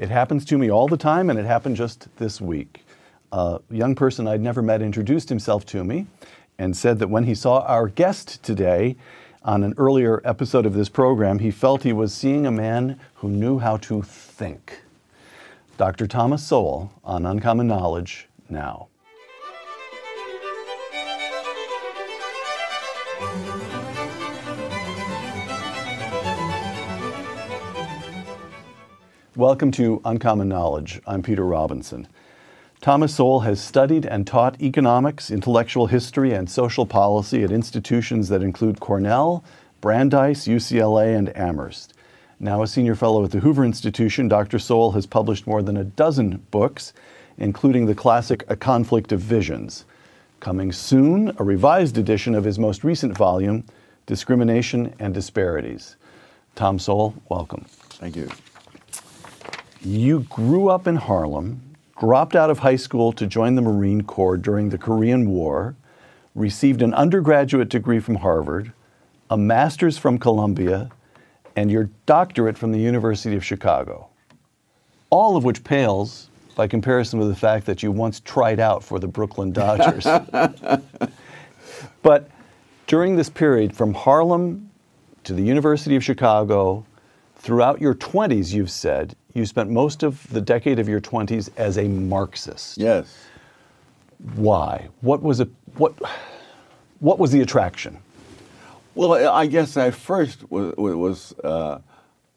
It happens to me all the time, and it happened just this week. A young person I'd never met introduced himself to me and said that when he saw our guest today on an earlier episode of this program, he felt he was seeing a man who knew how to think. Dr. Thomas Sowell on Uncommon Knowledge now. Welcome to Uncommon Knowledge. I'm Peter Robinson. Thomas Sowell has studied and taught economics, intellectual history, and social policy at institutions that include Cornell, Brandeis, UCLA, and Amherst. Now a senior fellow at the Hoover Institution, Dr. Sowell has published more than a dozen books, including the classic A Conflict of Visions. Coming soon, a revised edition of his most recent volume, Discrimination and Disparities. Tom Sowell, welcome. Thank you. You grew up in Harlem, dropped out of high school to join the Marine Corps during the Korean War, received an undergraduate degree from Harvard, a master's from Columbia, and your doctorate from the University of Chicago. All of which pales by comparison with the fact that you once tried out for the Brooklyn Dodgers. but during this period, from Harlem to the University of Chicago, throughout your 20s, you've said, you spent most of the decade of your 20s as a Marxist. Yes. Why? What was it? What? What was the attraction? Well, I guess I first was, was uh,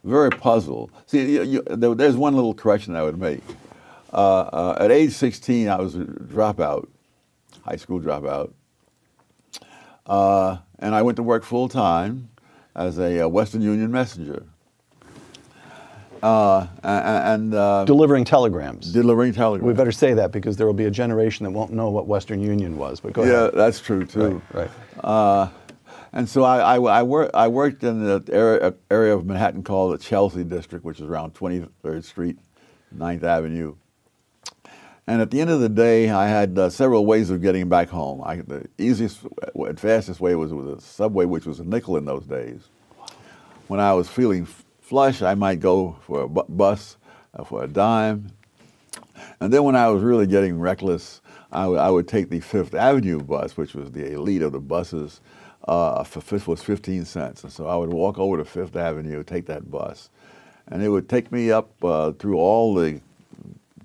very puzzled. See, you, you, there, there's one little correction I would make. Uh, uh, at age 16, I was a dropout, high school dropout, uh, and I went to work full time as a, a Western Union messenger. Uh, and uh, delivering telegrams. Delivering telegrams. We better say that because there will be a generation that won't know what Western Union was. But go yeah, ahead. Yeah, that's true too. Right. right. Uh, and so I, I, I, work, I, worked in the area, area of Manhattan called the Chelsea District, which is around 23rd Street, 9th Avenue. And at the end of the day, I had uh, several ways of getting back home. I, the easiest, and fastest way was with a subway, which was a nickel in those days. When I was feeling flush, I might go for a bu- bus uh, for a dime. And then when I was really getting reckless, I, w- I would take the Fifth Avenue bus, which was the elite of the buses, uh, for, was 15 cents. And so I would walk over to Fifth Avenue, take that bus. And it would take me up uh, through all the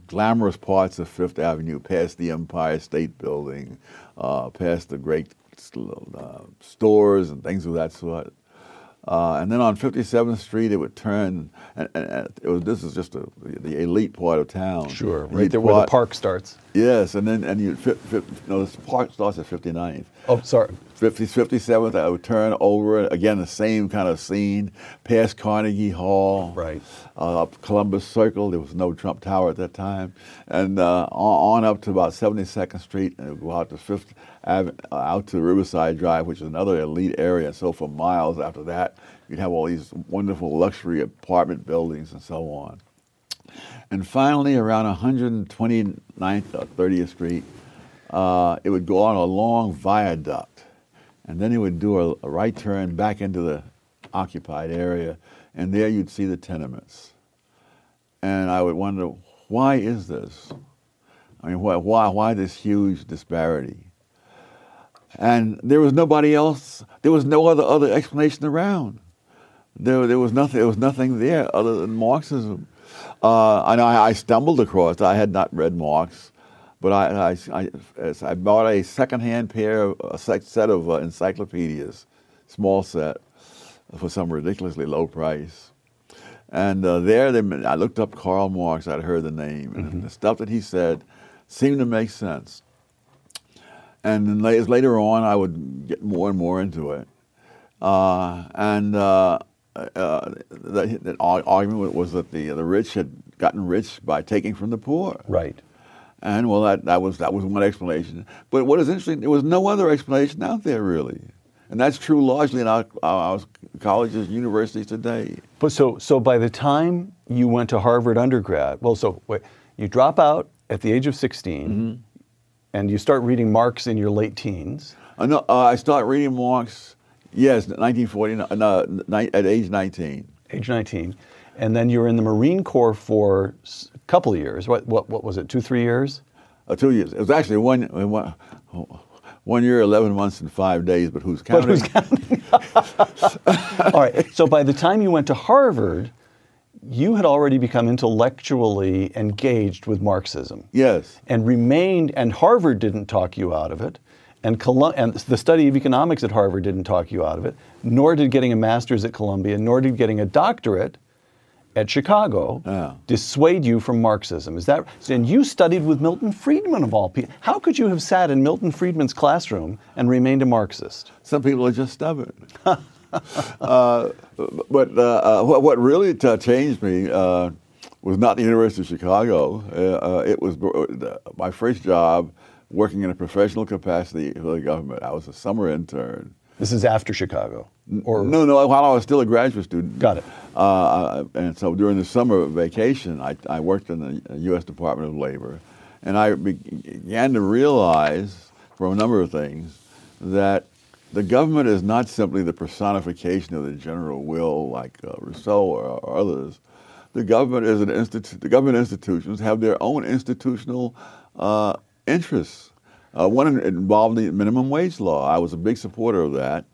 glamorous parts of Fifth Avenue, past the Empire State Building, uh, past the great uh, stores and things of that sort. Uh, and then on 57th Street, it would turn, and, and it was, this is just a, the elite part of town. Sure, right there part, where the park starts. Yes, and then and you, no, the park starts at 59th. Oh, sorry. 50, 57th, I would turn over, again, the same kind of scene, past Carnegie Hall. Right. Uh, up Columbus Circle, there was no Trump Tower at that time. And uh, on, on, up to about 72nd Street, and go out to Fifth Avenue, uh, out to Riverside Drive, which is another elite area. So for miles after that, you'd have all these wonderful luxury apartment buildings and so on. And finally, around 129th or 30th Street, uh, it would go on a long viaduct and then it would do a, a right turn back into the occupied area, and there you'd see the tenements. And I would wonder, why is this? I mean, why, why, why this huge disparity? And there was nobody else, there was no other, other explanation around. There, there, was nothing, there was nothing there other than Marxism. Uh, I I, I stumbled across, I had not read Marx, but I, I, I, I bought a secondhand pair, of, a set of uh, encyclopedias, small set, for some ridiculously low price. And uh, there, they, I looked up Karl Marx. I'd heard the name, and mm-hmm. the stuff that he said seemed to make sense. And then later on, I would get more and more into it. Uh, and uh, uh, the, the, argument was that the the rich had gotten rich by taking from the poor. Right. And well, that, that was that was one explanation. But what is interesting, there was no other explanation out there really, and that's true largely in our, our colleges, universities today. But so so by the time you went to Harvard undergrad, well, so wait, you drop out at the age of 16, mm-hmm. And you start reading Marx in your late teens. Uh, no, uh, I start reading Marx, yes, 1949, no, at age 19. Age 19. And then you were in the Marine Corps for a couple of years. What, what, what was it, two, three years? Uh, two years. It was actually one, one, one year, 11 months, and five days, but who's counting? But counting? who's counting? All right. So by the time you went to Harvard, you had already become intellectually engaged with Marxism. yes. and remained, and Harvard didn't talk you out of it, and, Colum- and the study of economics at Harvard didn't talk you out of it, nor did getting a master's at Columbia, nor did getting a doctorate at Chicago Yeah. dissuade you from Marxism. Is that? And you studied with Milton Friedman of all people. How could you have sat in Milton Friedman's classroom and remained a Marxist? Some people are just stubborn. uh, but uh, uh, what, really t- changed me uh, was not the University of Chicago. Uh, uh, it was uh, my first job working in a professional capacity for the government. I was a summer intern. This is after Chicago, or No, no, while I was still a graduate student. Got it. Uh, and so during the summer vacation, I, I worked in the U.S. Department of Labor, and I be- began to realize, from a number of things, that the government is not simply the personification of the general will, like uh, Rousseau or, or others. The government is an institu- The government institutions have their own institutional uh, interests. Uh, one involved the minimum wage law. I was a big supporter of that.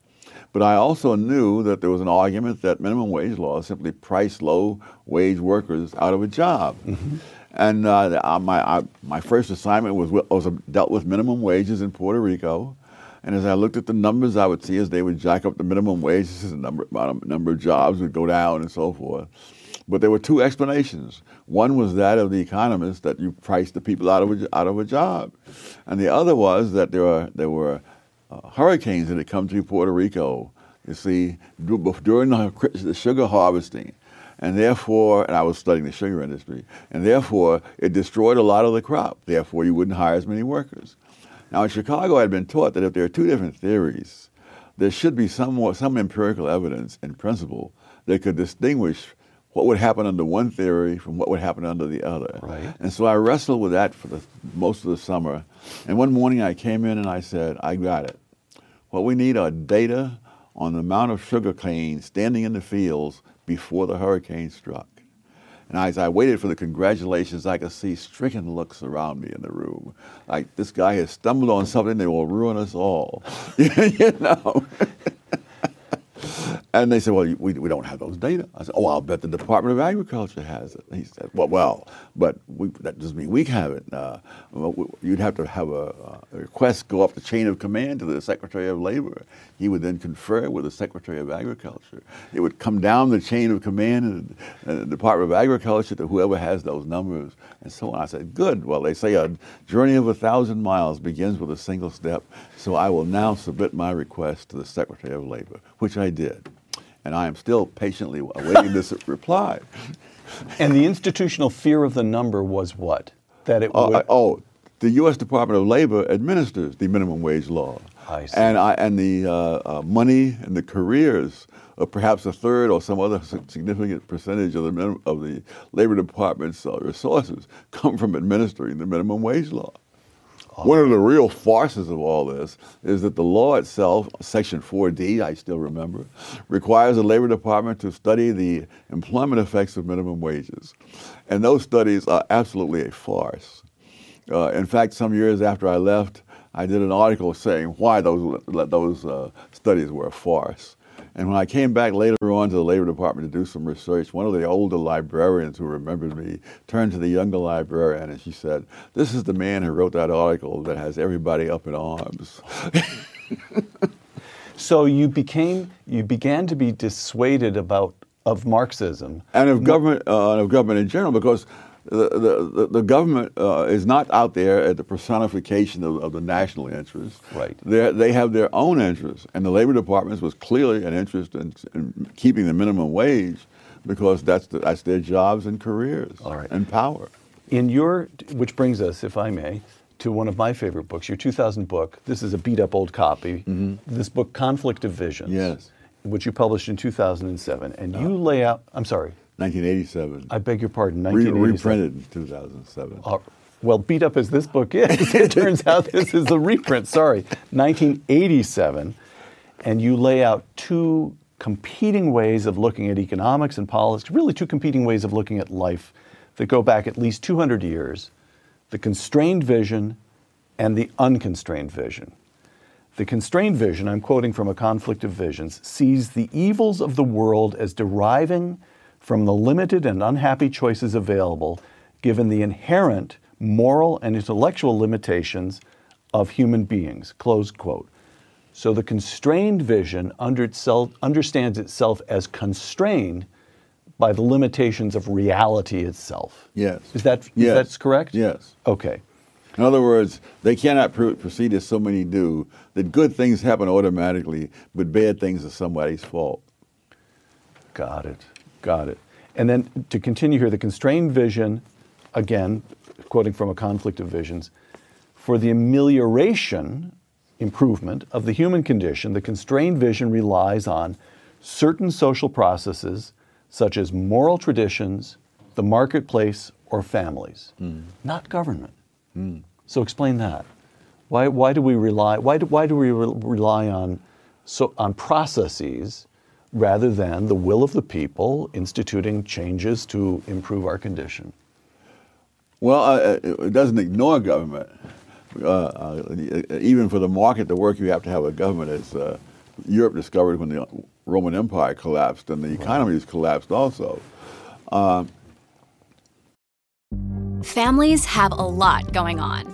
But I also knew that there was an argument that minimum wage law simply priced low wage workers out of a job. And uh, uh, my, I, my first assignment was, was uh, dealt with minimum wages in Puerto Rico. And as I looked at the numbers, I would see as they would jack up the minimum wages, the number, number of jobs would go down and so forth. But there were two explanations. One was that of the economists that you priced the people out of a, out of a job, and the other was that there were there were uh, hurricanes that had come through Puerto Rico. You see, du- during the sugar harvesting, and therefore, and I was studying the sugar industry, and therefore it destroyed a lot of the crop. Therefore, you wouldn't hire as many workers. Now, in Chicago, I'd been taught that if there are two different theories, there should be some more, some empirical evidence in principle that could distinguish what would happen under one theory from what would happen under the other. Right. And so I wrestled with that for the, most of the summer. And one morning I came in and I said, I got it. What we need are data on the amount of sugar cane standing in the fields before the hurricane struck. And as I waited for the congratulations, I could see stricken looks around me in the room. Like this guy has stumbled on something that will ruin us all. you know? And they said, well, we, we don't have those data. I said, oh, I'll bet the Department of Agriculture has it. He said, well, well, but we, that doesn't mean we have it. Uh, you'd have to have a, a request go up the chain of command to the Secretary of Labor. He would then confer with the Secretary of Agriculture. It would come down the chain of command in the Department of Agriculture to whoever has those numbers and so on. I said, good. Well, they say a journey of a thousand miles begins with a single step. So I will now submit my request to the Secretary of Labor, which I did and I am still patiently awaiting this reply. and the institutional fear of the number was what? That it Uh, would. I- oh, the U.S. Department of Labor administers the minimum wage law, I see. and I, and the uh, uh, money and the careers of perhaps a third or some other significant percentage of the of the Labor Department's uh, resources come from administering the minimum wage law. One of the real farces of all this is that the law itself, Section 4D, I still remember, requires the Labor Department to study the employment effects of minimum wages. And those studies are absolutely a farce. Uh, in fact, some years after I left, I did an article saying why those, those uh, studies were a farce. And when I came back later on to the Labor Department to do some research, one of the older librarians who remembered me turned to the younger librarian and she said, This is the man who wrote that article that has everybody up in arms. so you became, you began to be dissuaded about of Marxism. and of government, uh, and of government in general, because the, the, the, government uh, is not out there at the personification of, of the national interest. Right. They're, they have their own interests, and the Labor Department was clearly an interest in, in keeping the minimum wage because that's, the, that's their jobs and careers right. and power. In your, which brings us, if I may, to one of my favorite books, your 2000 book. This is a beat up old copy. This book, Conflict of Visions. Yes. Which you published in 2007. And you lay out, I'm sorry, 1987. I beg your pardon, Re- reprinted in 2007. Uh, well, beat up as this book is, it turns out this is a reprint. Sorry, 1987, and you lay out two competing ways of looking at economics and politics, really two competing ways of looking at life that go back at least 200 years the constrained vision and the unconstrained vision. The constrained vision, I'm quoting from A Conflict of Visions, sees the evils of the world as deriving from the limited and unhappy choices available given the inherent moral and intellectual limitations of human beings. Close quote. So the constrained vision under itself, understands itself as constrained by the limitations of reality itself. Yes. Is that Yes. that's correct? Yes. Okay. In other words, they cannot pr- proceed as so many do, that good things happen automatically, but bad things are somebody's fault. Got it. Got it. And then to continue here, the constrained vision, again, quoting from a conflict of visions, for the amelioration, improvement of the human condition, the constrained vision relies on certain social processes such as moral traditions, the marketplace, or families, hmm. not government. Hmm. So explain that. Why, why do we rely? Why do, why do we re- rely on so on processes rather than the will of the people instituting changes to improve our condition? Well, uh, it it doesn't ignore government. Uh, uh, even for the market to work, you have to have a government. As uh, Europe discovered when the Roman Empire collapsed, and the economies collapsed also. Families have a lot going on.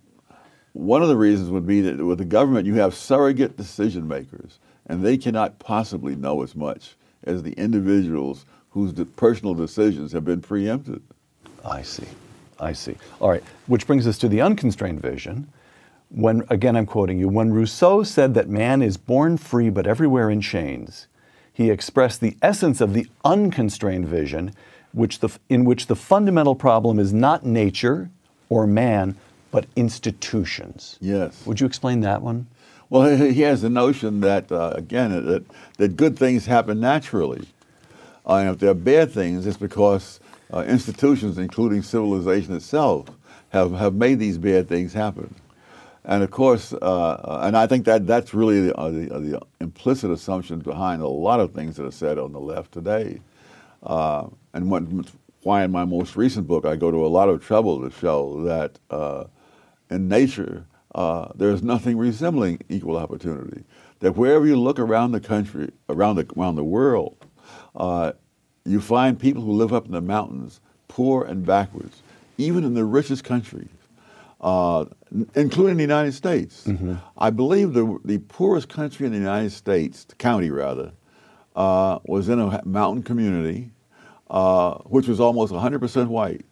one of the reasons would be that with the government, you have surrogate decision makers, and they cannot possibly know as much as the individuals whose personal decisions have been preempted. I see. I see. All right. Which brings us to the unconstrained vision. When, again, I'm quoting you, when Rousseau said that man is born free but everywhere in chains, he expressed the essence of the unconstrained vision, which the, in which the fundamental problem is not nature or man, but institutions. Yes. Would you explain that one? Well, he has the notion that, uh, again, that, that good things happen naturally. Uh, and if there are bad things, it's because uh, institutions, including civilization itself, have, have made these bad things happen. And of course, uh, and I think that that's really the, uh, the, uh, the implicit assumption behind a lot of things that are said on the left today. Uh, and what, why in my most recent book I go to a lot of trouble to show that uh, in nature uh, there's nothing resembling equal opportunity. That wherever you look around the country, around the, around the world, uh, you find people who live up in the mountains, poor and backwards, even in the richest countries, uh, including the United States. I believe the, the poorest country in the United States, the county rather, uh, was in a mountain community, uh, which was almost 100% white.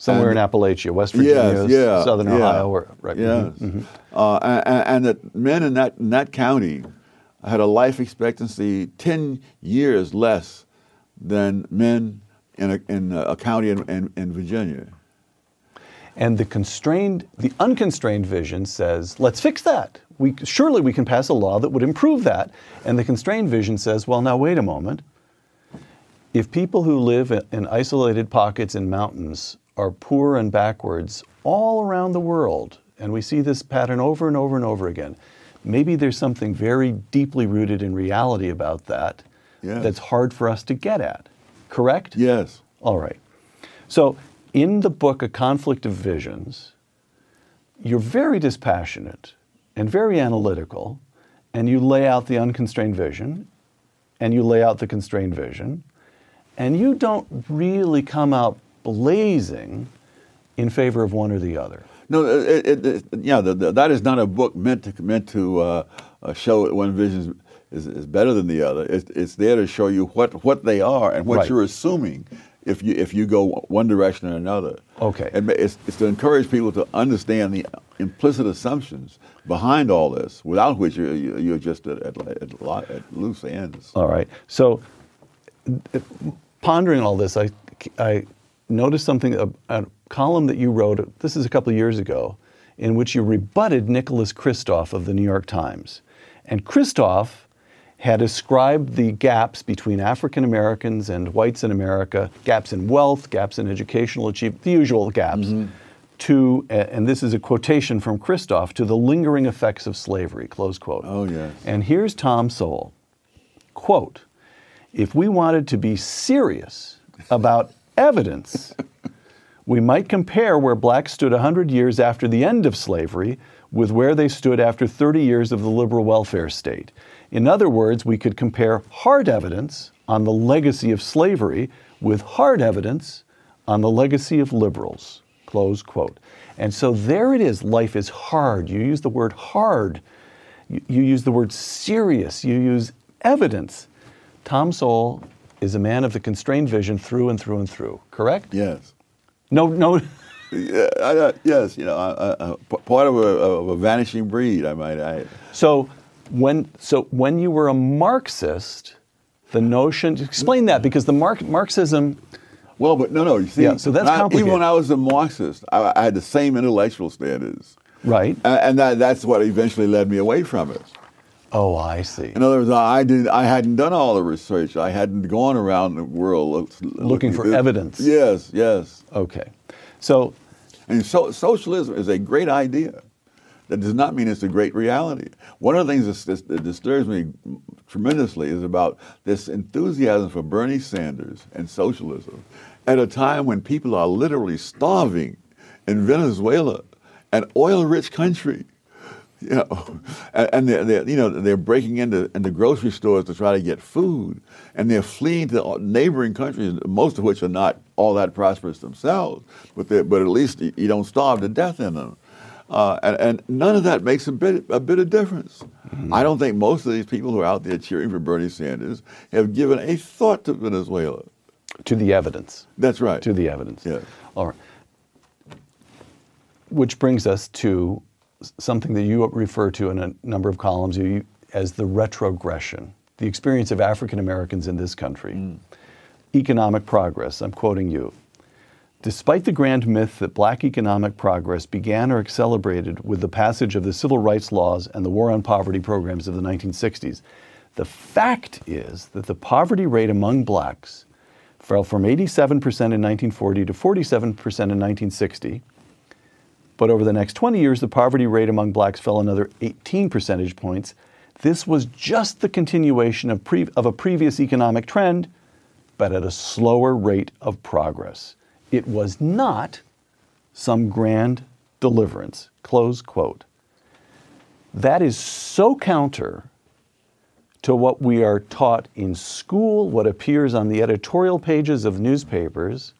Somewhere And- in Appalachia, West Virginia, Yes, yeah, Southern yeah, Ohio, or, right? Yes, mhm, mhm. Uh, and, and that men in that in that county had a life expectancy ten years less than men in a, in a county in, in, in Virginia. And the constrained, the unconstrained vision says, let's fix that. We, surely we can pass a law that would improve that. And the constrained vision says, well, now wait a moment. If people who live in isolated pockets in mountains are poor and backwards all around the world, and we see this pattern over and over and over again, maybe there's something very deeply rooted in reality about that Yes. that's hard for us to get at. Correct? Yes. All right. So, in the book, A Conflict of Visions, you're very dispassionate and very analytical, and you lay out the unconstrained vision, and you lay out the constrained vision, and you don't really come out blazing in favor of one or the other. No, it, it, it, yeah, the, the, that is not a book meant to meant to uh, uh, show that one vision is, is better than the other. It's, it's there to show you what, what they are and what Right. you're assuming if you if you go one direction or another. Okay. And it's, it's to encourage people to understand the implicit assumptions behind all this, without which you're, you're just at, at, at, at loose ends. All right. So, uh, pondering all this, I, I noticed something, a, a column that you wrote, this is a couple of years ago, in which you rebutted Nicholas Kristof of the New York Times. And Kristof had ascribed the gaps between African Americans and whites in America, gaps in wealth, gaps in educational achievement, the usual gaps—to—and mm-hmm. this is a quotation from Kristof, to the lingering effects of slavery, close quote. Oh, yes. And here's Tom Sowell, quote, if we wanted to be serious about evidence, we might compare where blacks stood 100 years after the end of slavery with where they stood after 30 years of the liberal welfare state. In other words, we could compare hard evidence on the legacy of slavery with hard evidence on the legacy of liberals. Close quote. And so there it is. Life is hard. You use the word hard. You, you use the word serious. You use evidence. Tom Sowell is a man of the constrained vision through and through and through, correct? Yes. No, no. Yeah, I, I- yes, you know, I, I, part of a, of a vanishing breed, I might add. So when so when you were a Marxist, the notion explain that because the Mark, Marxism Well, but no, no, you see, Yeah, so that's I- even when I was a Marxist, I, I had the same intellectual standards. right? And, and that, that's what eventually led me away from it. Oh, I see. In other words, I did. I hadn't done all the research. I hadn't gone around the world look- Looking for evidence. Yes, yes. Okay. So And so, socialism is a great idea. That does not mean it's a great reality. One of the things that's- that disturbs me tremendously is about this enthusiasm for Bernie Sanders and socialism at a time when people are literally starving in Venezuela, an oil-rich country. You know, and they're, they're, you know, they're breaking into, into grocery stores to try to get food, and they're fleeing to neighboring countries, most of which are not all that prosperous themselves, but, but at least you don't starve to death in them. Uh, and, and none of that makes a bit, a bit of difference. I don't think most of these people who are out there cheering for Bernie Sanders have given a thought to Venezuela. to the evidence. That's right. To the evidence. Yeah. All right. Which brings us to something that you refer to in a number of columns you, as the retrogression, the experience of African Americans in this country. Mm. Economic progress, I'm quoting you. Despite the grand myth that black economic progress began or accelerated with the passage of the civil rights laws and the war on poverty programs of the 1960s, the fact is that the poverty rate among blacks fell from 87% in 1940 to 47% in 1960. But over the next 20 years, the poverty rate among blacks fell another 18 percentage points. This was just the continuation of, pre- of a previous economic trend, but at a slower rate of progress. It was not some grand deliverance. Close quote. That is so counter to what we are taught in school, what appears on the editorial pages of newspapers,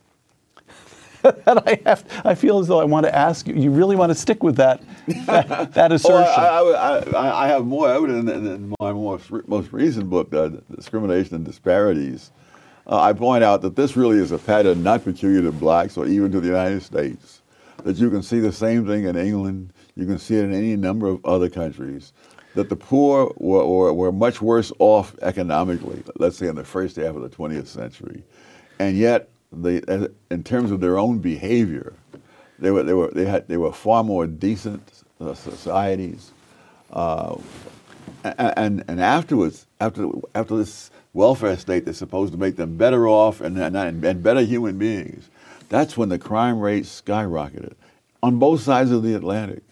that I have, I feel as though I want to ask you. You really want to stick with that that, that Oh, assertion? I, I, I, I have more evidence in, in my most, most recent book, uh, Discrimination and Disparities. Uh, I point out that this really is a pattern not peculiar to blacks or even to the United States. That you can see the same thing in England, you can see it in any number of other countries. That the poor were, were, were much worse off economically, let's say in the first half of the 20th century. And yet, they, in terms of their own behavior, they were, they were, they had, they were far more decent uh, societies. Uh, and, and afterwards, after, after this welfare state that's supposed to make them better off and, and, and better human beings, that's when the crime rate skyrocketed on both sides of the Atlantic.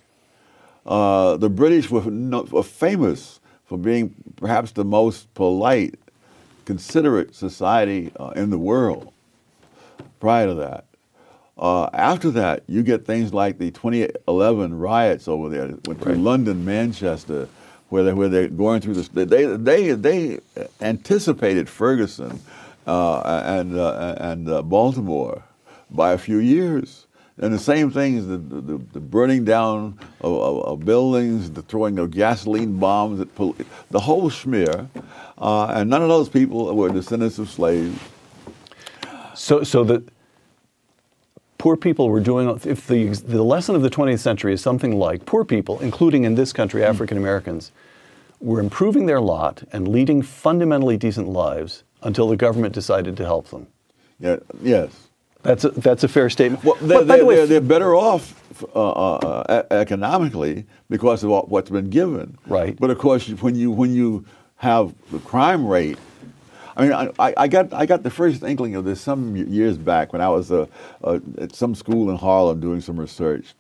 Uh, the British were, were famous for being perhaps the most polite, considerate society uh, in the world prior to that. Uh, after that, you get things like the 2011 riots over there, went through London, Manchester, where they where they're going through this. They they they anticipated Ferguson uh, and uh, and uh, Baltimore by a few years. And the same thing is the, the, the burning down of, of, of buildings, the throwing of gasoline bombs, at pol- the whole smear. Uh, and none of those people were descendants of slaves. So, so the poor people were doing, if the, the lesson of the 20th century is something like poor people, including in this country African Americans, were improving their lot and leading fundamentally decent lives until the government decided to help them. Yeah, yes. That's a, that's a fair statement. Well, they, But by they, the way, they're, they're better off uh, uh, e- economically because of what- what's been given. Right. But of course, when you when you have the crime rate, I mean, I, I- got I got the first inkling of this some years back when I was uh, uh, at some school in Harlem doing some research,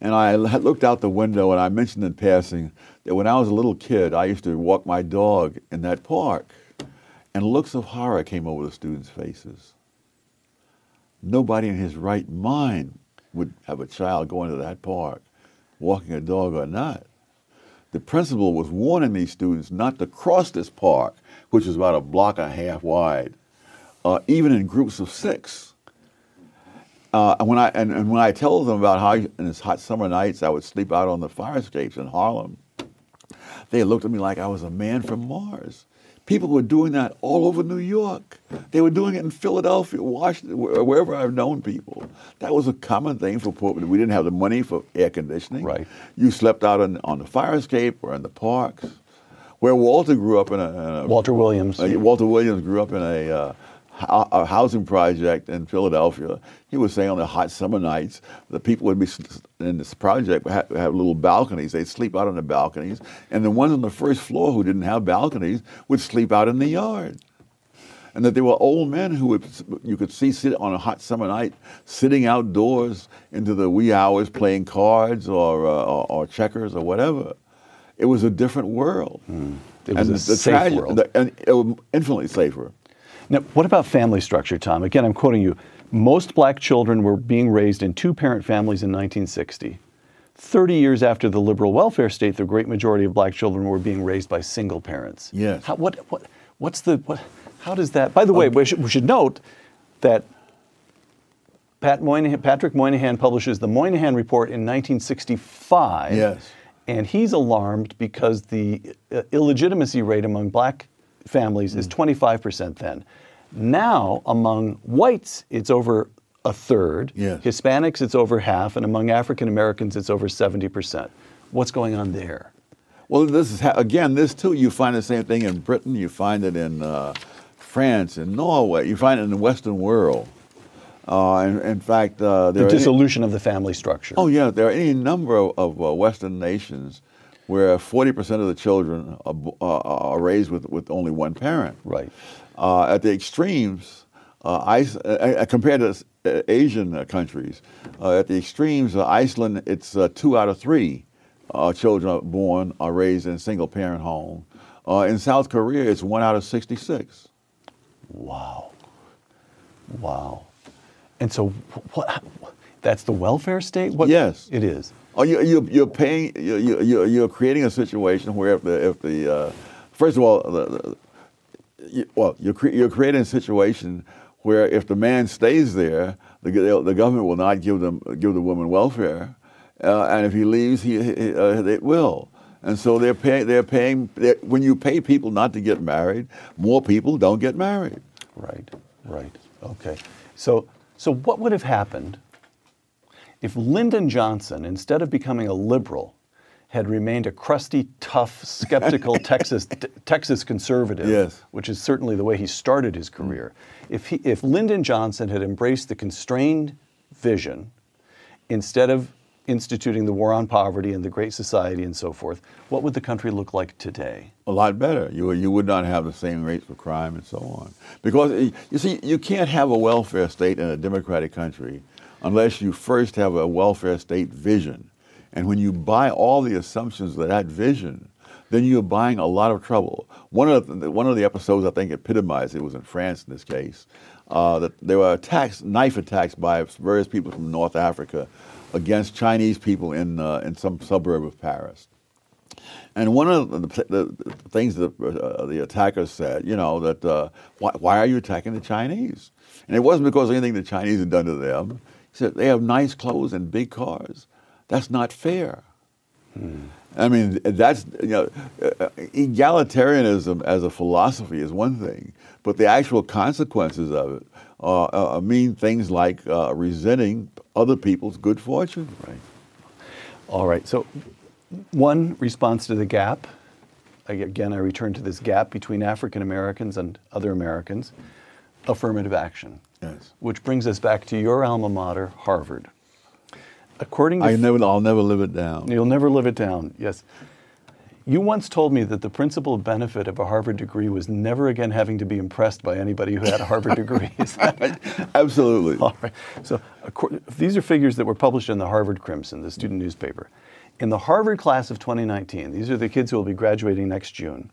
and I looked out the window and I mentioned in passing that when I was a little kid, I used to walk my dog in that park, and looks of horror came over the students' faces nobody in his right mind would have a child go into that park, walking a dog or not. The principal was warning these students not to cross this park, which is about a block and a half wide, uh, even in groups of six. Uh, and when I and, and when I tell them about how in his hot summer nights I would sleep out on the fire escapes in Harlem, they looked at me like I was a man from Mars. People were doing that all over New York. They were doing it in Philadelphia, Washington, wherever I've known people. That was a common thing for poor people. We didn't have the money for air conditioning. Right. You slept out on, on the fire escape or in the parks. Where Walter grew up in a, in a Walter Williams. uh, Walter Williams grew up in a, uh, a housing project in Philadelphia. He was saying on the hot summer nights, the people would be in this project have, have little balconies. They'd sleep out on the balconies, and the ones on the first floor who didn't have balconies would sleep out in the yard. And that there were old men who would, you could see sit on a hot summer night, sitting outdoors into the wee hours playing cards or, uh, or, or checkers or whatever. It was a different world. Hmm. It was and a safe tragedy- world. the- and it was infinitely safer. Now, what about family structure, Tom? Again, I'm quoting you. Most black children were being raised in two parent families in 1960. 30 years after the liberal welfare state, the great majority of black children were being raised by single parents. Yes. How, what, what, what's the, what, how does that, by the way, we should, we should note that Pat Moynihan, Patrick Moynihan publishes the Moynihan Report in 1965. Yes. And he's alarmed because the uh, illegitimacy rate among black families Hmm. is 25% then. Now, among whites, it's over a third. Yes. Hispanics, it's over half. And among African Americans, it's over 70%. What's going on there? Well, this is ha- again. This too, you find the same thing in Britain. You find it in uh, France and Norway. You find it in the Western world. Uh, in, in fact, uh, there The are any- dissolution of the family structure. oh yeah, there are any number of, of uh, Western nations where 40% of the children are, uh, are raised with, with only one parent. Right. Uh, at the extremes, uh, Ice, uh, uh, compared to uh, Asian uh, countries, uh, at the extremes, uh, Iceland, it's uh, two out of three uh, children are born are raised in a single parent home. Uh, in South Korea, it's one out of 66. Wow. Wow. And so, what, that's the welfare state? What, Yes. It is. Oh, you, you, you're paying, you, you, you're, creating a situation where if the, if the uh, first of all, the, the, you, well, you're, cre- you're creating a situation where if the man stays there, the, the government will not give them give the woman welfare, uh, and if he leaves, he, he uh, it will. And so they're paying. They're paying. They're, when you pay people not to get married, more people don't get married. Right, right. Okay. So, so what would have happened if Lyndon Johnson, instead of becoming a liberal, had remained a crusty, tough, skeptical Texas t- Texas conservative, Yes. which is certainly the way he started his career. If he, if Lyndon Johnson had embraced the constrained vision instead of instituting the war on poverty and the Great Society and so forth, what would the country look like today? a lot better. You, you would not have the same rates of crime and so on. Because eh, you see, you can't have a welfare state in a democratic country unless you first have a welfare state vision. And when you buy all the assumptions of that vision, then you're buying a lot of trouble. One of the, one of the episodes I think epitomized it was in France in this case. Uh, that there were attacks, knife attacks by various people from North Africa against Chinese people in uh, in some suburb of Paris. And one of the, the, things that uh, the attackers said, you know, that uh, why, why are you attacking the Chinese? And it wasn't because of anything the Chinese had done to them. Said they have nice clothes and big cars. That's not fair. I mean, that's you know, uh, egalitarianism as a philosophy is one thing, but the actual consequences of it uh, uh, mean things like uh, resenting other people's good fortune. Right. All right. So, one response to the gap. Again, I return to this gap between African Americans and other Americans. Affirmative action. Yes. Which brings us back to your alma mater, Harvard. According to I never, I'll never live it down. You'll never live it down. Yes. You once told me that the principal benefit of a Harvard degree was never again having to be impressed by anybody who had a Harvard degree. Absolutely. All right. So these are figures that were published in the Harvard Crimson, the student newspaper. In the Harvard class of 2019, these are the kids who will be graduating next June.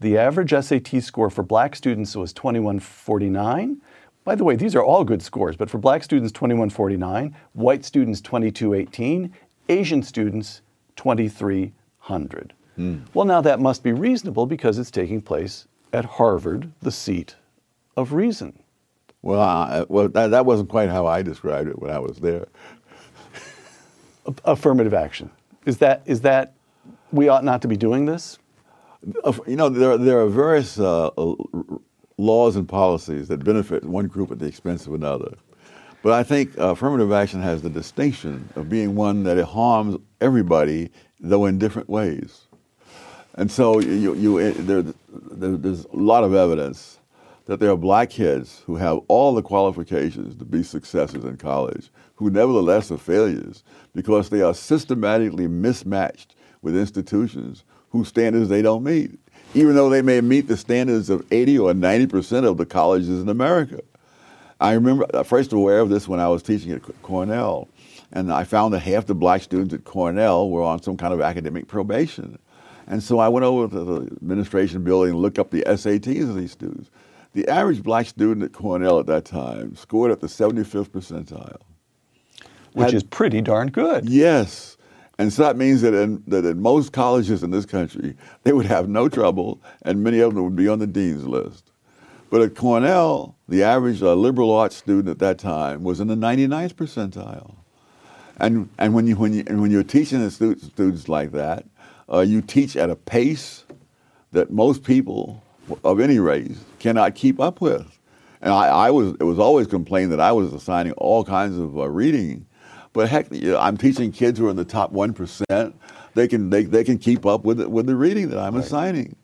The average SAT score for black students was 2149. By the way, these are all good scores, but for black students, 2149, white students, 2218, Asian students, 2300. Well, now that must be reasonable because it's taking place at Harvard, the seat of reason. Well, I, well that, that wasn't quite how I described it when I was there. Affirmative action. Is that, is that we ought not to be doing this? You know, there, there are various uh, uh, laws and policies that benefit one group at the expense of another. But I think affirmative action has the distinction of being one that it harms everybody, though in different ways. And so you, you, eh, there, there, there's a lot of evidence that there are black kids who have all the qualifications to be successes in college, who nevertheless are failures because they are systematically mismatched with institutions whose standards they don't meet, even though they may meet the standards of 80 or 90 percent of the colleges in America. I remember uh, first aware of this when I was teaching at Cornell, and I found that half the black students at Cornell were on some kind of academic probation. And so I went over to the administration building and looked up the SATs of these students. The average black student at Cornell at that time scored at the 75th percentile. Which Had- is pretty darn good. Yes. And so that means that in, that in most colleges in this country, they would have no trouble, and many of them would be on the dean's list. But at Cornell, the average uh, liberal arts student at that time was in the 99th percentile. And, and, when, you, when, you, and when you're teaching the stu- students like that, uh, you teach at a pace that most people of any race cannot keep up with. And I, I was, it was always complained that I was assigning all kinds of uh, reading. But heck, you know, I'm teaching kids who are in the top 1%. They can, they, they can keep up with, the- with the reading that I'm assigning.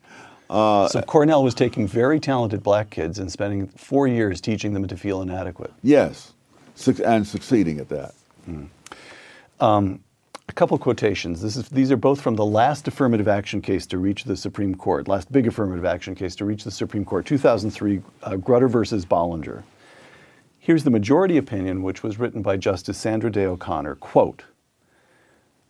Uh, so Cornell was taking very talented black kids and spending four years teaching them to feel inadequate. Yes, and succeeding at that. Hmm. Um, a couple quotations. This is, these are both from the last affirmative action case to reach the Supreme Court, last big affirmative action case to reach the Supreme Court, 2003, uh, Grutter versus Bollinger. Here's the majority opinion, which was written by Justice Sandra Day O'Connor. Quote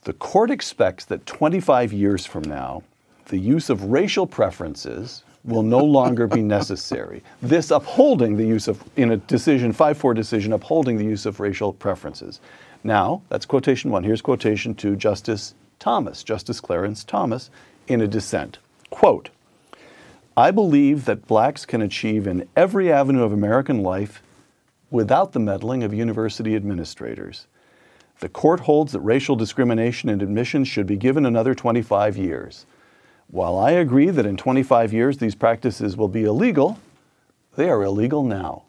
The court expects that 25 years from now, the use of racial preferences will no longer be necessary. This upholding the use of, in a decision, 5 4 decision, upholding the use of racial preferences. Now, that's quotation one. Here's quotation two Justice Thomas, Justice Clarence Thomas, in a dissent. Quote, I believe that blacks can achieve in every avenue of American life without the meddling of university administrators. The court holds that racial discrimination in admissions should be given another 25 years. While I agree that in 25 years these practices will be illegal, they are illegal now.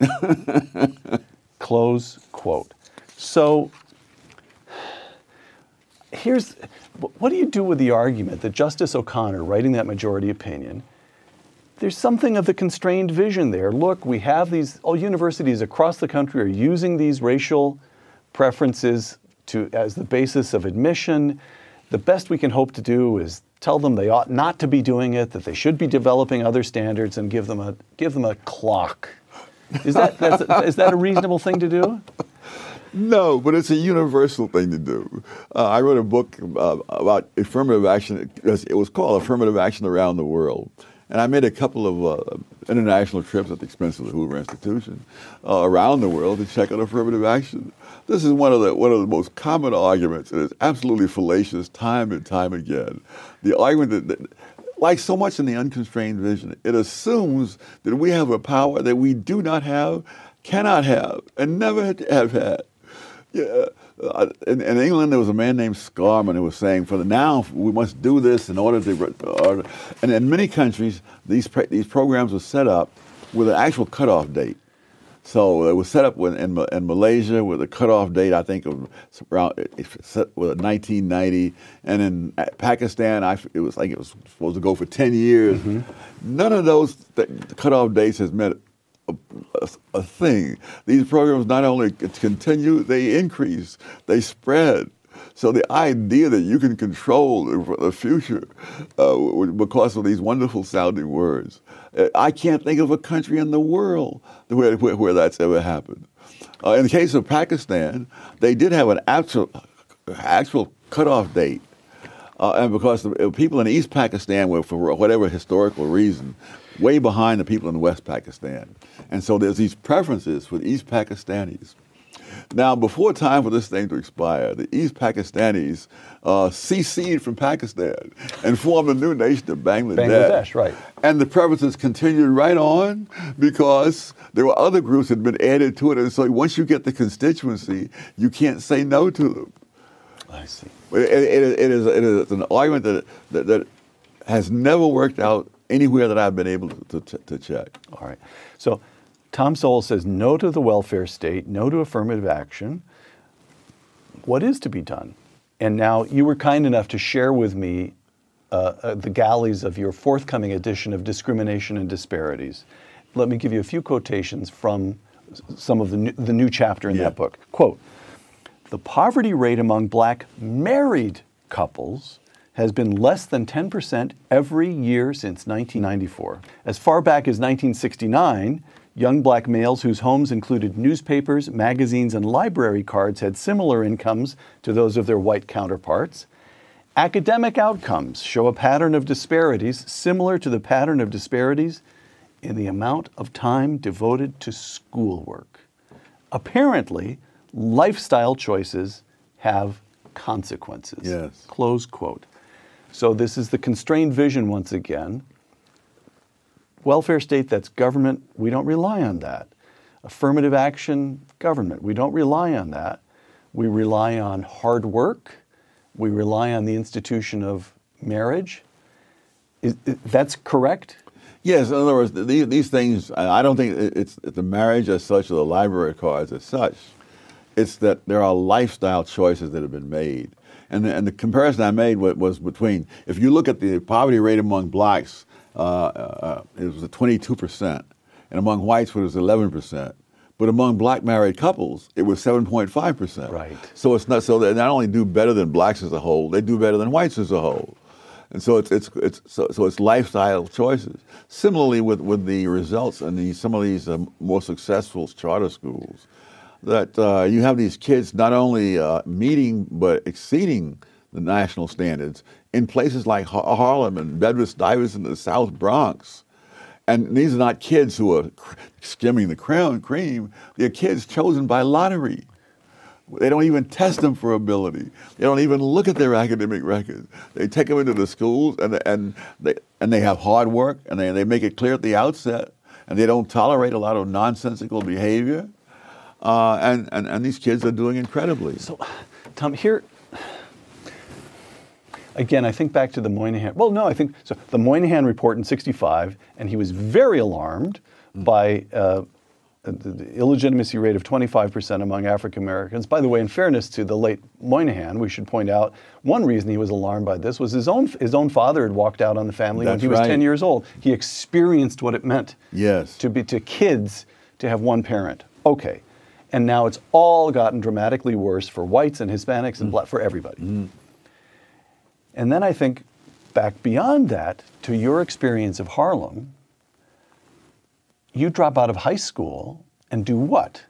Close quote. So here's what do you do with the argument that Justice O'Connor, writing that majority opinion, there's something of the constrained vision there. Look, we have these, all universities across the country are using these racial preferences to, as the basis of admission. The best we can hope to do is tell them they ought not to be doing it, that they should be developing other standards and give them a, give them a clock. Is that, a, is that a reasonable thing to do? No, but it's a universal thing to do. Uh, I wrote a book uh, about affirmative action. It was called Affirmative Action Around the World. And I made a couple of uh, international trips at the expense of the Hoover Institution uh, around the world to check on affirmative action. This is one of the one of the most common arguments, and it's absolutely fallacious time and time again. The argument that, that like so much in the unconstrained vision, it assumes that we have a power that we do not have, cannot have, and never have had. Yeah, uh, in, in England, there was a man named Scarman who was saying, "For the now, we must do this in order to." Order. And in many countries, these these programs were set up with an actual cutoff date. So it was set up in, in, in Malaysia with a cutoff date, I think, of around set with 1990, and in Pakistan, I, it was like it was supposed to go for 10 years. Mm-hmm. None of those th- cutoff dates has meant a, a, thing. These programs not only continue, they increase, they spread. So the idea that you can control the future uh, because of these wonderful sounding words, uh, I can't think of a country in the world where, where, where that's ever happened. Uh, in the case of Pakistan, they did have an actual, actual cutoff date. Uh, and because the people in East Pakistan were, for whatever historical reason, way behind the people in West Pakistan. And so there's these preferences for the East Pakistanis. Now, before time for this thing to expire, the East Pakistanis uh, seceded from Pakistan and formed a new nation of Bangladesh. Bangladesh, right. And the preferences continued right on because there were other groups that had been added to it. And so once you get the constituency, you can't say no to them. I see. It, it, it, is, it is an argument that, that, that has never worked out anywhere that I've been able to, to, to check. All right. So Tom Sowell says no to the welfare state, no to affirmative action. What is to be done? And now you were kind enough to share with me uh, uh, the galleys of your forthcoming edition of Discrimination and Disparities. Let me give you a few quotations from some of the new, the new chapter in yeah. that book. Quote The poverty rate among black married couples has been less than 10% every year since 1994. As far back as 1969, Young black males whose homes included newspapers, magazines, and library cards had similar incomes to those of their white counterparts. Academic outcomes show a pattern of disparities similar to the pattern of disparities in the amount of time devoted to schoolwork. Apparently, lifestyle choices have consequences. Yes. Close quote. So, this is the constrained vision once again welfare state, that's government. We don't rely on that. Affirmative action, government. We don't rely on that. We rely on hard work. We rely on the institution of marriage. Is, is, that's correct? Yes, in other words, these, these things, I don't think it's the marriage as such or the library cards as such. It's that there are lifestyle choices that have been made. And the, and the comparison I made was between, if you look at the poverty rate among blacks uh, uh, it was 22%, and among whites it was 11%. But among black married couples, it was 7.5%. Right. So it's not so they not only do better than blacks as a whole, they do better than whites as a whole. And so it's, it's, it's, so, so it's lifestyle choices. Similarly, with, with the results in the, some of these um, more successful charter schools, that uh, you have these kids not only uh, meeting but exceeding the national standards in places like Harlem and Bedford-Stuyvesant in the South Bronx. And these are not kids who are skimming the crown cream. They're kids chosen by lottery. They don't even test them for ability. They don't even look at their academic records. They take them into the schools and, and, they, and they have hard work and they, they make it clear at the outset and they don't tolerate a lot of nonsensical behavior. Uh, and, and, and these kids are doing incredibly. So, Tom, here, again, I think back to the Moynihan. Well, no, I think so. The Moynihan report in '65, and he was very alarmed mm. by uh, the illegitimacy rate of 25% among African Americans. By the way, in fairness to the late Moynihan, we should point out one reason he was alarmed by this was his own his own father had walked out on the family That's when he was right. 10 years old. He experienced what it meant yes. to be to kids to have one parent. Okay. And now it's all gotten dramatically worse for whites and Hispanics and mm. black for everybody. Mm. And then I think back beyond that to your experience of Harlem. You drop out of high school and do what?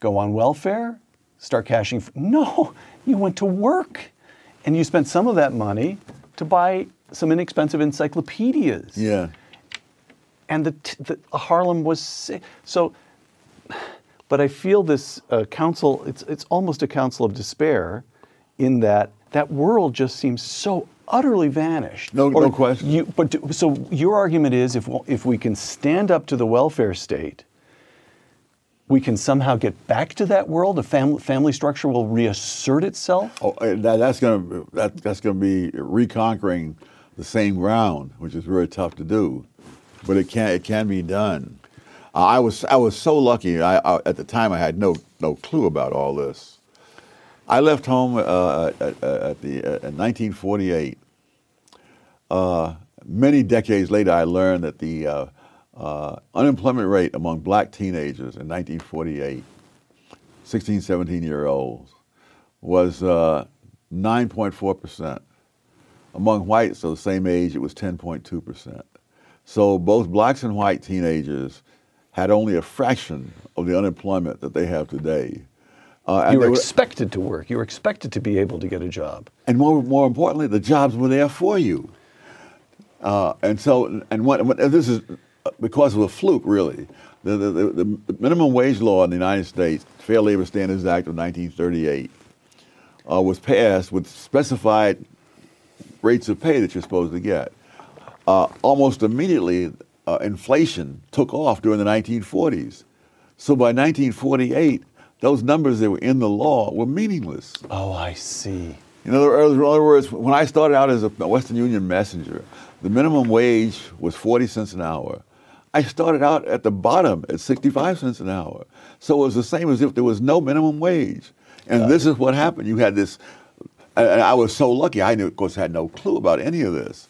Go on welfare? Start cashing? F- no, you went to work and you spent some of that money to buy some inexpensive encyclopedias. Yeah. And the, t- the Harlem was so. But I feel this uh, counsel. It's it's almost a counsel of despair, in that that world just seems so utterly vanished. No, or no question. You, but so your argument is if if we can stand up to the welfare state, we can somehow get back to that world. A family family structure will reassert itself. Oh, uh, that, that's going to that, that's going to be reconquering the same ground, which is very tough to do, but it can it can be done. I was I was so lucky. I, I, at the time I had no no clue about all this. I left home uh, at, at, the uh, in 1948. Uh, many decades later, I learned that the uh, uh, unemployment rate among black teenagers in 1948, 16, 17 year olds, was 9.4 percent. Among whites of the same age, it was 10.2 percent. So both blacks and white teenagers had only a fraction of the unemployment that they have today. Uh, you were, were expected to work. You were expected to be able to get a job. And more, more importantly, the jobs were there for you. Uh, and so, and what, what, this is because of a fluke, really. The, the, the, the, minimum wage law in the United States, Fair Labor Standards Act of 1938, uh, was passed with specified rates of pay that you're supposed to get. Uh, almost immediately, uh, inflation took off during the 1940s. So by 1948, those numbers that were in the law were meaningless. Oh, I see. In other, in other words, when I started out as a Western Union messenger, the minimum wage was 40 cents an hour. I started out at the bottom at 65 cents an hour. So it was the same as if there was no minimum wage. And this is what happened. You had this, and I was so lucky. I, knew, of course, had no clue about any of this.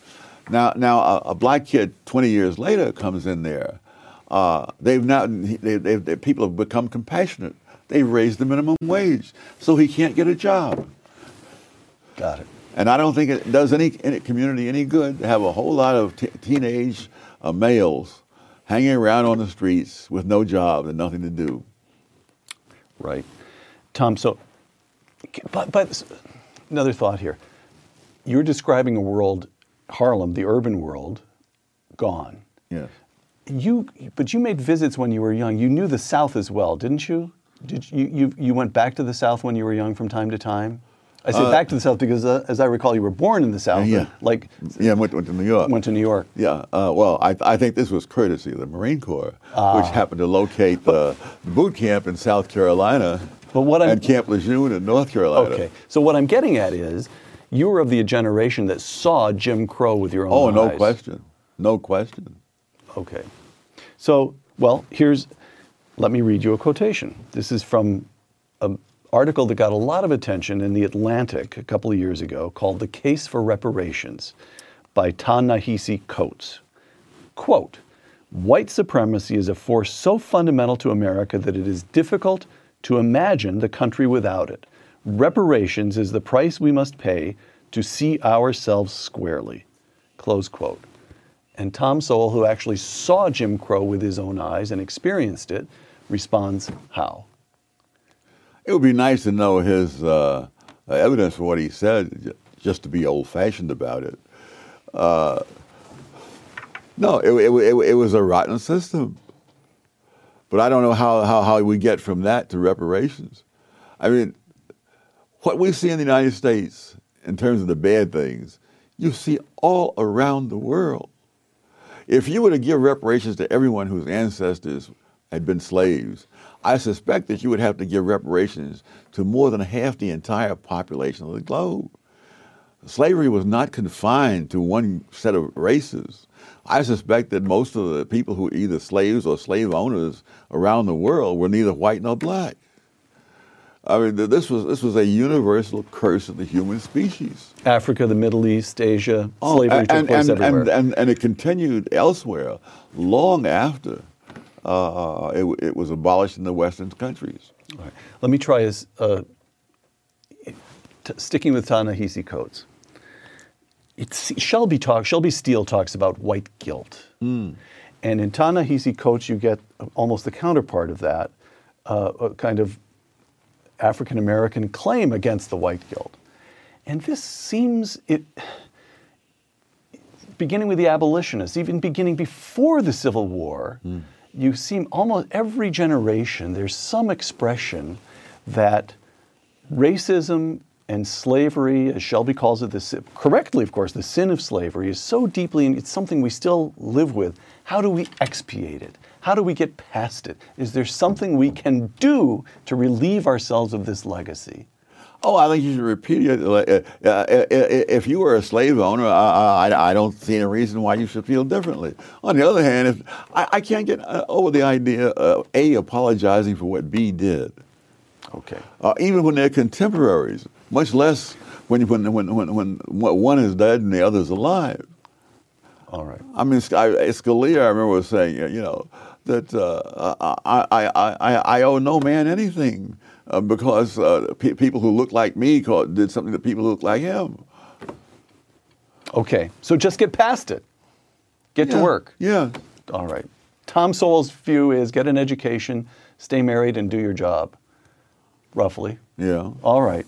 Now, now a, a black kid 20 years later comes in there. Uh, they've now, they, they, people have become compassionate. They've raised the minimum wage, so he can't get a job. Got it. And I don't think it does any, any community any good to have a whole lot of t- teenage uh, males hanging around on the streets with no job and nothing to do. Right. Tom, so, but, but another thought here. You're describing a world Harlem, the urban world, gone. Yes. You, but you made visits when you were young. You knew the South as well, didn't you? Did you, you, you went back to the South when you were young from time to time? I say uh, back to the South because, uh, as I recall, you were born in the South. Yeah. Like, yeah, went, went to New York. Went to New York. Yeah. Uh, well, I, I think this was courtesy of the Marine Corps, ah. which happened to locate the boot camp in South Carolina but what I'm, and Camp Lejeune in North Carolina. Okay. So what I'm getting at is, you were of the generation that saw Jim Crow with your own oh, eyes. Oh, no question. No question. Okay. So, well, here's, let me read you a quotation. This is from an article that got a lot of attention in The Atlantic a couple of years ago called The Case for Reparations by Ta-Nehisi Coates. Quote, White supremacy is a force so fundamental to America that it is difficult to imagine the country without it. Reparations is the price we must pay to see ourselves squarely. Close quote. And Tom Sowell, who actually saw Jim Crow with his own eyes and experienced it, responds how? It would be nice to know his uh, evidence for what he said, just to be old fashioned about it. Uh, no, it, it, it, it, was a rotten system. But I don't know how, how, how we get from that to reparations. I mean, what we see in the United States in terms of the bad things, you see all around the world. If you were to give reparations to everyone whose ancestors had been slaves, I suspect that you would have to give reparations to more than half the entire population of the globe. Slavery was not confined to one set of races. I suspect that most of the people who were either slaves or slave owners around the world were neither white nor black. I mean, this was this was a universal curse of the human species. Africa, the Middle East, Asia, oh, slavery and, took place and, everywhere, and, and, and, it continued elsewhere long after uh, it, it, was abolished in the Western countries. All right. Let me try as uh, t- sticking with Ta-Nehisi Coates. It's, Shelby talks. Shelby Steele talks about white guilt, mm. and in Ta-Nehisi Coates, you get almost the counterpart of that, uh, a kind of African American claim against the white guilt. And this seems it beginning with the abolitionists, even beginning before the Civil War, mm. you seem almost every generation there's some expression that racism and slavery, as Shelby calls it, the, correctly, of course, the sin of slavery is so deeply, and it's something we still live with. How do we expiate it? How do we get past it? Is there something we can do to relieve ourselves of this legacy? Oh, I think you should repeat it. Uh, uh, uh, if you were a slave owner, I, I, I, don't see any reason why you should feel differently. On the other hand, if I, I can't get over the idea of A, apologizing for what B did. Okay. Uh, even when they're contemporaries, much less when, when, when, when, when one is dead and the other is alive. All right. I mean, Scalia, I remember was saying, you know, that uh, I, I, I, I owe no man anything uh, because uh, pe- people who look like me did something to people who look like him. Okay, so just get past it. Get yeah. to work. Yeah. All right. Tom Sowell's view is get an education, stay married, and do your job. Roughly. Yeah. All right.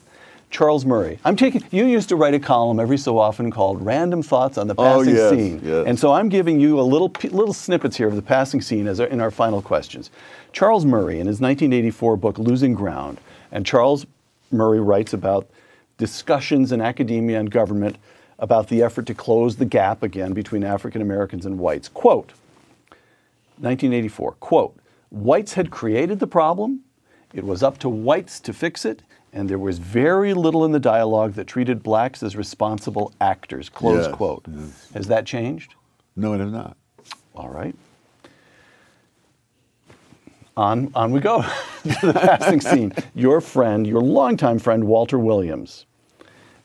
Charles Murray. I'm taking. You used to write a column every so often called "Random Thoughts on the oh, Passing yes, Scene," yes. and so I'm giving you a little little snippets here of the passing scene as our, in our final questions. Charles Murray, in his 1984 book *Losing Ground*, and Charles Murray writes about discussions in academia and government about the effort to close the gap again between African Americans and whites. Quote. 1984. Quote. Whites had created the problem. It was up to whites to fix it and there was very little in the dialogue that treated blacks as responsible actors. Close yes, quote. Yes. Has that changed? No, it has not. All right. On, on we go to the passing scene. Your friend, your longtime friend, Walter Williams.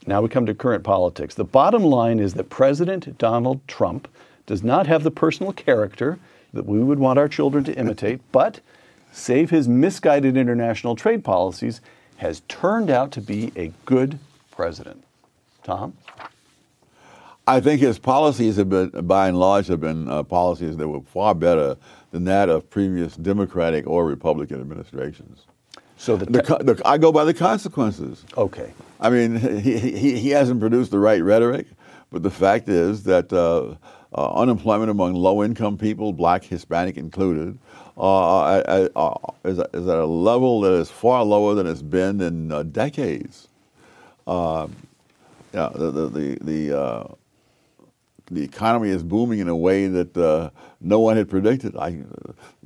Now we come to current politics. The bottom line is that President Donald Trump does not have the personal character that we would want our children to imitate, but save his misguided international trade policies, has turned out to be a good president. Tom? I think his policies have been, by and large, have been uh, policies that were far better than that of previous Democratic or Republican administrations. So the, the, the, I go by the consequences. Okay. I mean, he, he, he hasn't produced the right rhetoric, but the fact is that uh, uh, unemployment among low-income people, black, Hispanic included, uh, uh, is, at a level that is far lower than it's been in uh, decades. Um, yeah, the the the the, uh, the, economy is booming in a way that uh, no one had predicted. I,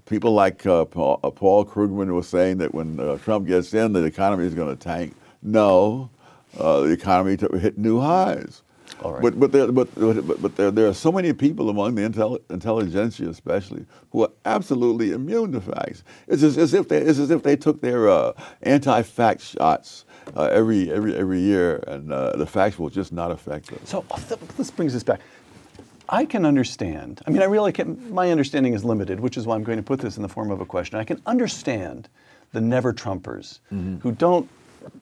people like uh, Paul, Paul, Krugman was saying that when Trump gets in, the economy is going to tank. No, the economy hit new highs. But but there but but, but there, there are so many people among the intel, intelligentsia especially who are absolutely immune to facts. It's as, as if they it's as if they took their uh, anti-fact shots uh, every every every year, and uh, the facts will just not affect them. So this brings us back. I can understand. I mean, I really can. My understanding is limited, which is why I'm going to put this in the form of a question. I can understand the never Trumpers mm-hmm. who don't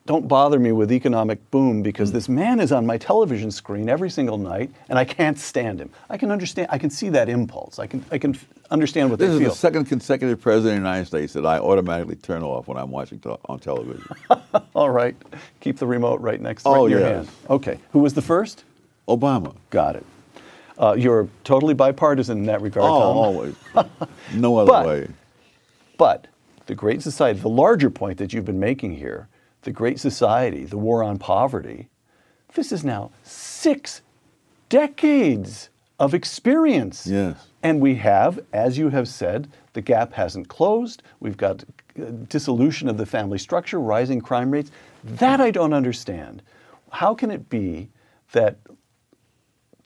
don't bother me with economic boom because mm. this man is on my television screen every single night and I can't stand him. I can understand, I can see that impulse. I can, I can understand what this they feel. This is the second consecutive president of the United States that I automatically turn off when I'm watching te- on television. All right. Keep the remote right next to oh, right yes. hand. Okay. Who was the first? Obama. Got it. Uh, you're totally bipartisan in that regard, oh, Tom. always. no other but, way. But the Great Society, the larger point that you've been making here, the Great Society, the war on poverty, this is now six decades of experience. Yes. And we have, as you have said, the gap hasn't closed. We've got uh, dissolution of the family structure, rising crime rates. That I don't understand. How can it be that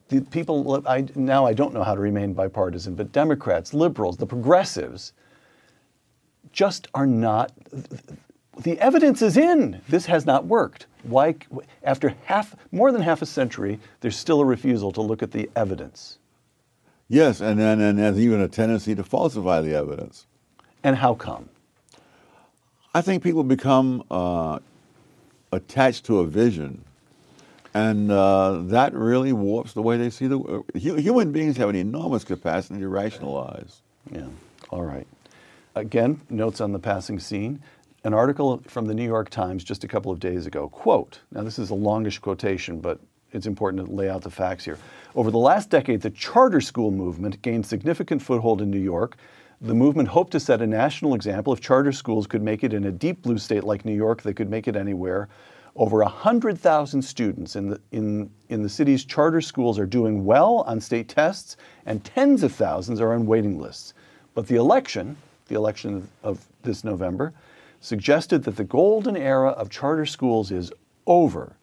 the people, I, now I don't know how to remain bipartisan, but Democrats, liberals, the progressives, just are not, the evidence is in. This has not worked. Why, after half, more than half a century, there's still a refusal to look at the evidence. Yes, and then and there's even a tendency to falsify the evidence. And how come? I think people become uh, attached to a vision, and uh, that really warps the way they see the world. Human beings have an enormous capacity to rationalize. Yeah. All right. Again, notes on the passing scene an article from the New York Times just a couple of days ago. Quote, now this is a longish quotation, but it's important to lay out the facts here. Over the last decade, the charter school movement gained significant foothold in New York. The movement hoped to set a national example. If charter schools could make it in a deep blue state like New York, they could make it anywhere. Over 100,000 students in the, in, in the city's charter schools are doing well on state tests, and tens of thousands are on waiting lists. But the election, the election of this November, suggested that the golden era of charter schools is over.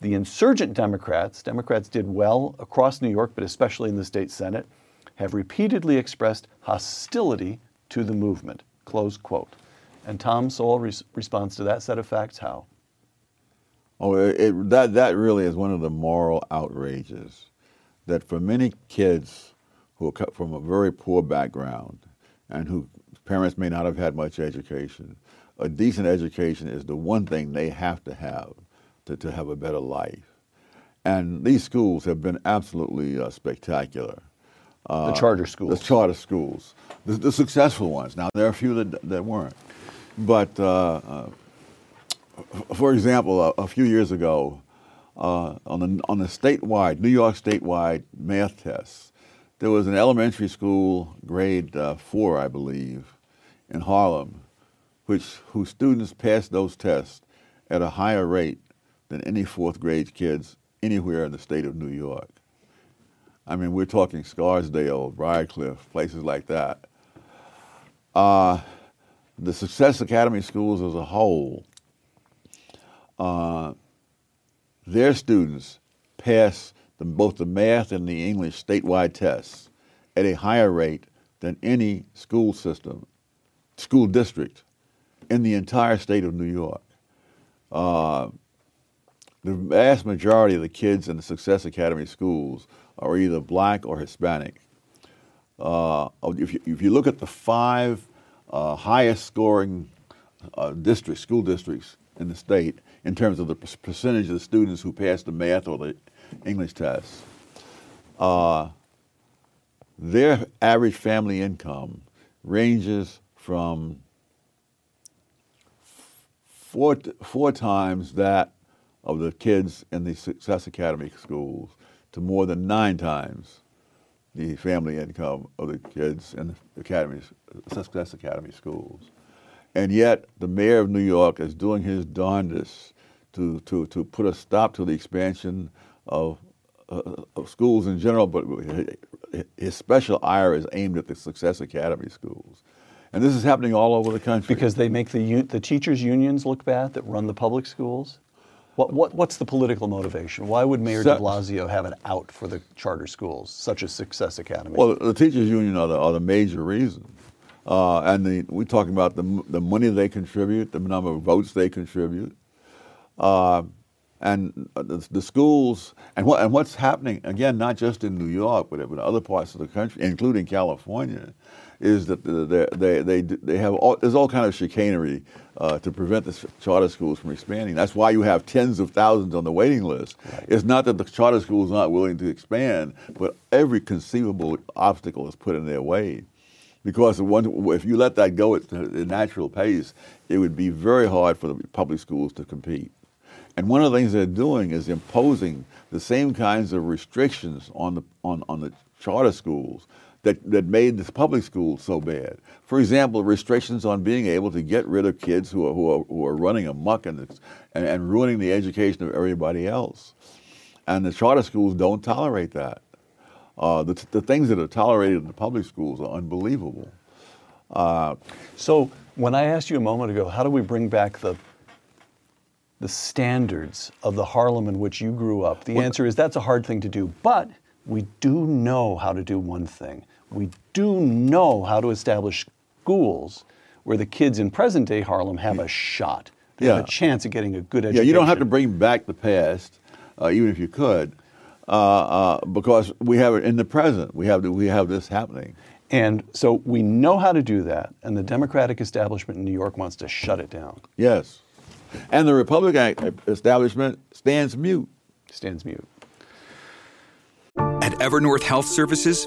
The insurgent Democrats, Democrats did well across New York, but especially in the state Senate, have repeatedly expressed hostility to the movement. Close quote. And Tom Sowell res- responds to that set of facts how? Oh, it, that that really is one of the moral outrages that for many kids who are from a very poor background and whose parents may not have had much education, a decent education is the one thing they have to have to, to have a better life. And these schools have been absolutely uh, spectacular. the charter schools. The charter schools, the, the successful ones. Now there are a few that that weren't, but uh, uh, for example, a, a, few years ago, uh, on the on the statewide New York statewide math tests, there was an elementary school, grade uh, four, I believe, in Harlem, which whose students passed those tests at a higher rate than any fourth grade kids anywhere in the state of New York. I mean, we're talking Scarsdale, Briarcliff, places like that. Uh, the Success Academy schools as a whole, uh, their students pass the, both the math and the English statewide tests at a higher rate than any school system, school district in the entire state of New York. Uh, the vast majority of the kids in the Success Academy schools are either black or Hispanic. Uh, if, you, if, you, look at the five uh, highest scoring uh, districts, school districts in the state, in terms of the percentage of the students who pass the math or the English tests, uh, their average family income ranges from four, four times that of the kids in the Success Academy schools to more than nine times the family income of the kids in the academies, Success Academy schools. And yet, the mayor of New York is doing his darndest to, to, to put a stop to the expansion of, uh, of schools in general, but his special ire is aimed at the Success Academy schools. And this is happening all over the country. Because they make the, the teachers' unions look bad that run the public schools? What, what, what's the political motivation? Why would Mayor de Blasio have an out for the charter schools, such as Success Academy? Well, the teachers' union are the, are the major reason. Uh, and the, we're talking about the, the money they contribute, the number of votes they contribute. Uh, and the, the, schools, and, what, and what's happening, again, not just in New York, but in other parts of the country, including California, is that they, they, they have all, there's all kind of chicanery uh, to prevent the charter schools from expanding. That's why you have tens of thousands on the waiting list. Right. It's not that the charter schools aren't willing to expand, but every conceivable obstacle is put in their way. Because if you let that go at the natural pace, it would be very hard for the public schools to compete. And one of the things they're doing is imposing the same kinds of restrictions on the, on, on the charter schools that, that made the public schools so bad. For example, restrictions on being able to get rid of kids who are, who are, who are running amok and, and, and ruining the education of everybody else. And the charter schools don't tolerate that. Uh, the, the things that are tolerated in the public schools are unbelievable. Uh, so when I asked you a moment ago, how do we bring back the the standards of the Harlem in which you grew up? The answer is that's a hard thing to do, but we do know how to do one thing. We do know how to establish schools where the kids in present day Harlem have a shot. They yeah. have a chance of getting a good education. Yeah, you don't have to bring back the past, uh, even if you could, uh, uh, because we have it in the present. We have, we have this happening. And so we know how to do that, and the Democratic establishment in New York wants to shut it down. Yes. And the Republican establishment stands mute. Stands mute. At Evernorth Health Services,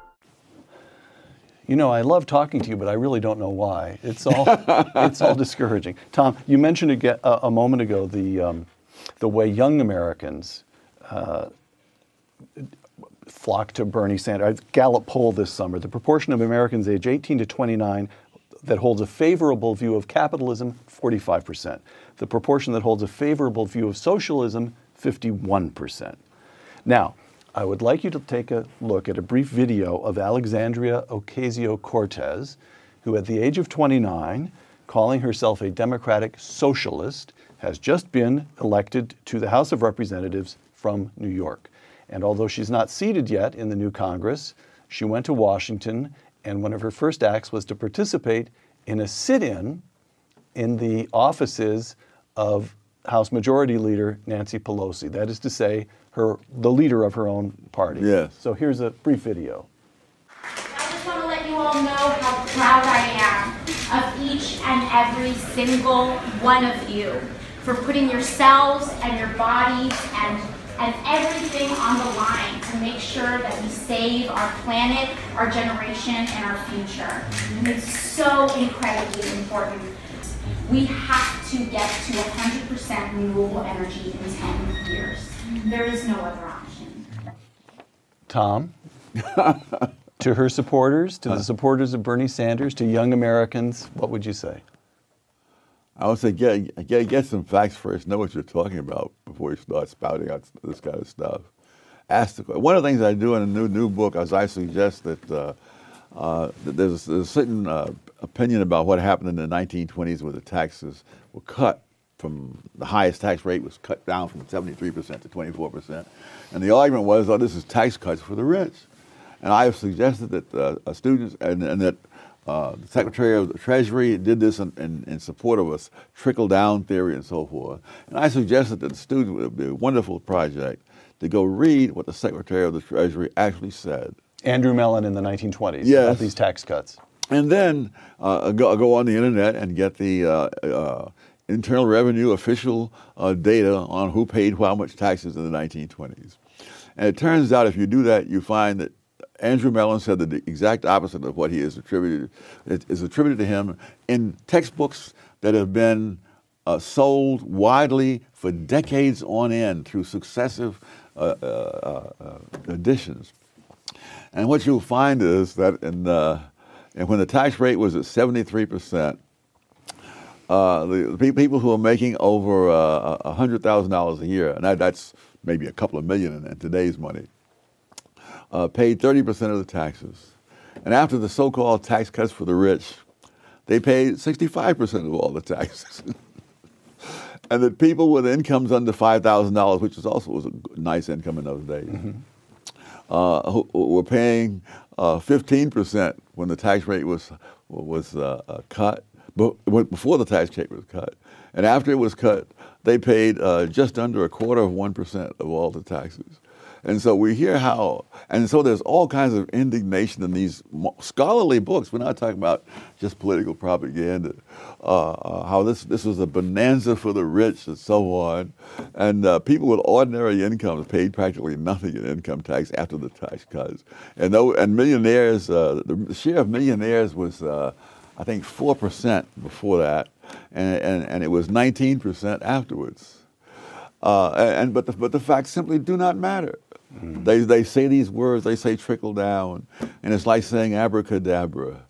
You know, I love talking to you, but I really don't know why. It's all it's all discouraging. Tom, you mentioned a, a moment ago the um, the way young Americans uh, flock to Bernie Sanders. Gallup poll this summer, the proportion of Americans age 18 to 29 that holds a favorable view of capitalism, 45%. The proportion that holds a favorable view of socialism, 51%. Now, I would like you to take a look at a brief video of Alexandria Ocasio Cortez, who at the age of 29, calling herself a democratic socialist, has just been elected to the House of Representatives from New York. And although she's not seated yet in the new Congress, she went to Washington, and one of her first acts was to participate in a sit in in the offices of House Majority Leader Nancy Pelosi. That is to say, her, the leader of her own party. Yes. So here's a brief video. I just want to let you all know how proud I am of each and every single one of you for putting yourselves and your bodies and and everything on the line to make sure that we save our planet, our generation, and our future. It's so incredibly important. We have to get to 100% renewable energy in 10 years. There is no other option. Tom, to her supporters, to the supporters of Bernie Sanders, to young Americans, what would you say? I would say get, get get some facts first. Know what you're talking about before you start spouting out this kind of stuff. Ask the, one of the things I do in a new new book is I suggest that, uh, uh, that there's, there's, a certain uh, opinion about what happened in the 1920s where the taxes were cut from the highest tax rate was cut down from 73% to 24%. And the argument was, oh, this is tax cuts for the rich. And I have suggested that uh, students and, and that uh, the Secretary of the Treasury did this in, in, in support of a trickle down theory and so forth. And I suggested that the students would be a wonderful project to go read what the Secretary of the Treasury actually said. Andrew Mellon in the 1920s yes. about these tax cuts. And then uh, go, go, on the internet and get the uh, uh Internal Revenue official uh, data on who paid how much taxes in the 1920s. And it turns out if you do that, you find that Andrew Mellon said that the exact opposite of what he is attributed is attributed to him in textbooks that have been uh, sold widely for decades on end through successive uh, uh, uh editions. And what you'll find is that in, uh, and when the tax rate was at 73 percent, uh, the, the, people who are making over uh, $100,000 a year, and that, that's maybe a couple of million in, in today's money, uh, paid 30% of the taxes. And after the so called tax cuts for the rich, they paid 65% of all the taxes. and the people with incomes under $5,000, which is also was a nice income in those days, mm-hmm. uh, who, who were paying 15% uh, when the tax rate was, was uh, uh, cut before the tax rate was cut. And after it was cut, they paid uh, just under a quarter of 1% of all the taxes. And so we hear how, and so there's all kinds of indignation in these scholarly books. We're not talking about just political propaganda. Uh, uh, how this this was a bonanza for the rich and so on, and uh, people with ordinary incomes paid practically nothing in income tax after the tax cuts. And though and millionaires, uh, the share of millionaires was uh, I think 4% before that, and, and, and it was 19% afterwards. Uh, and, but, the, but the facts simply do not matter. Mm. They, they say these words, they say trickle down, and it's like saying abracadabra,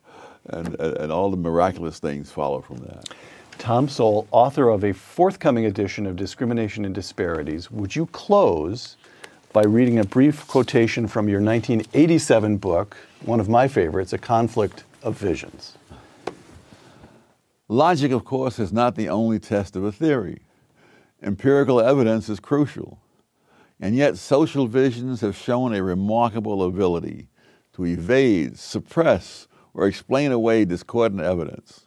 and, and all the miraculous things follow from that. Tom Sowell, author of a forthcoming edition of Discrimination and Disparities, would you close by reading a brief quotation from your 1987 book, one of my favorites, A Conflict of Visions? Logic, of course, is not the only test of a theory. Empirical evidence is crucial. And yet, social visions have shown a remarkable ability to evade, suppress, or explain away discordant evidence.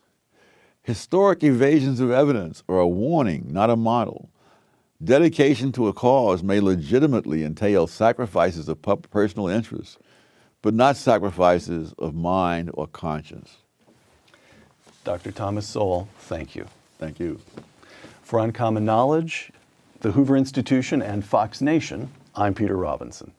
Historic evasions of evidence are a warning, not a model. Dedication to a cause may legitimately entail sacrifices of personal interest, but not sacrifices of mind or conscience. Dr. Thomas Sowell, thank you. Thank you. For Uncommon Knowledge, the Hoover Institution, and Fox Nation, I'm Peter Robinson.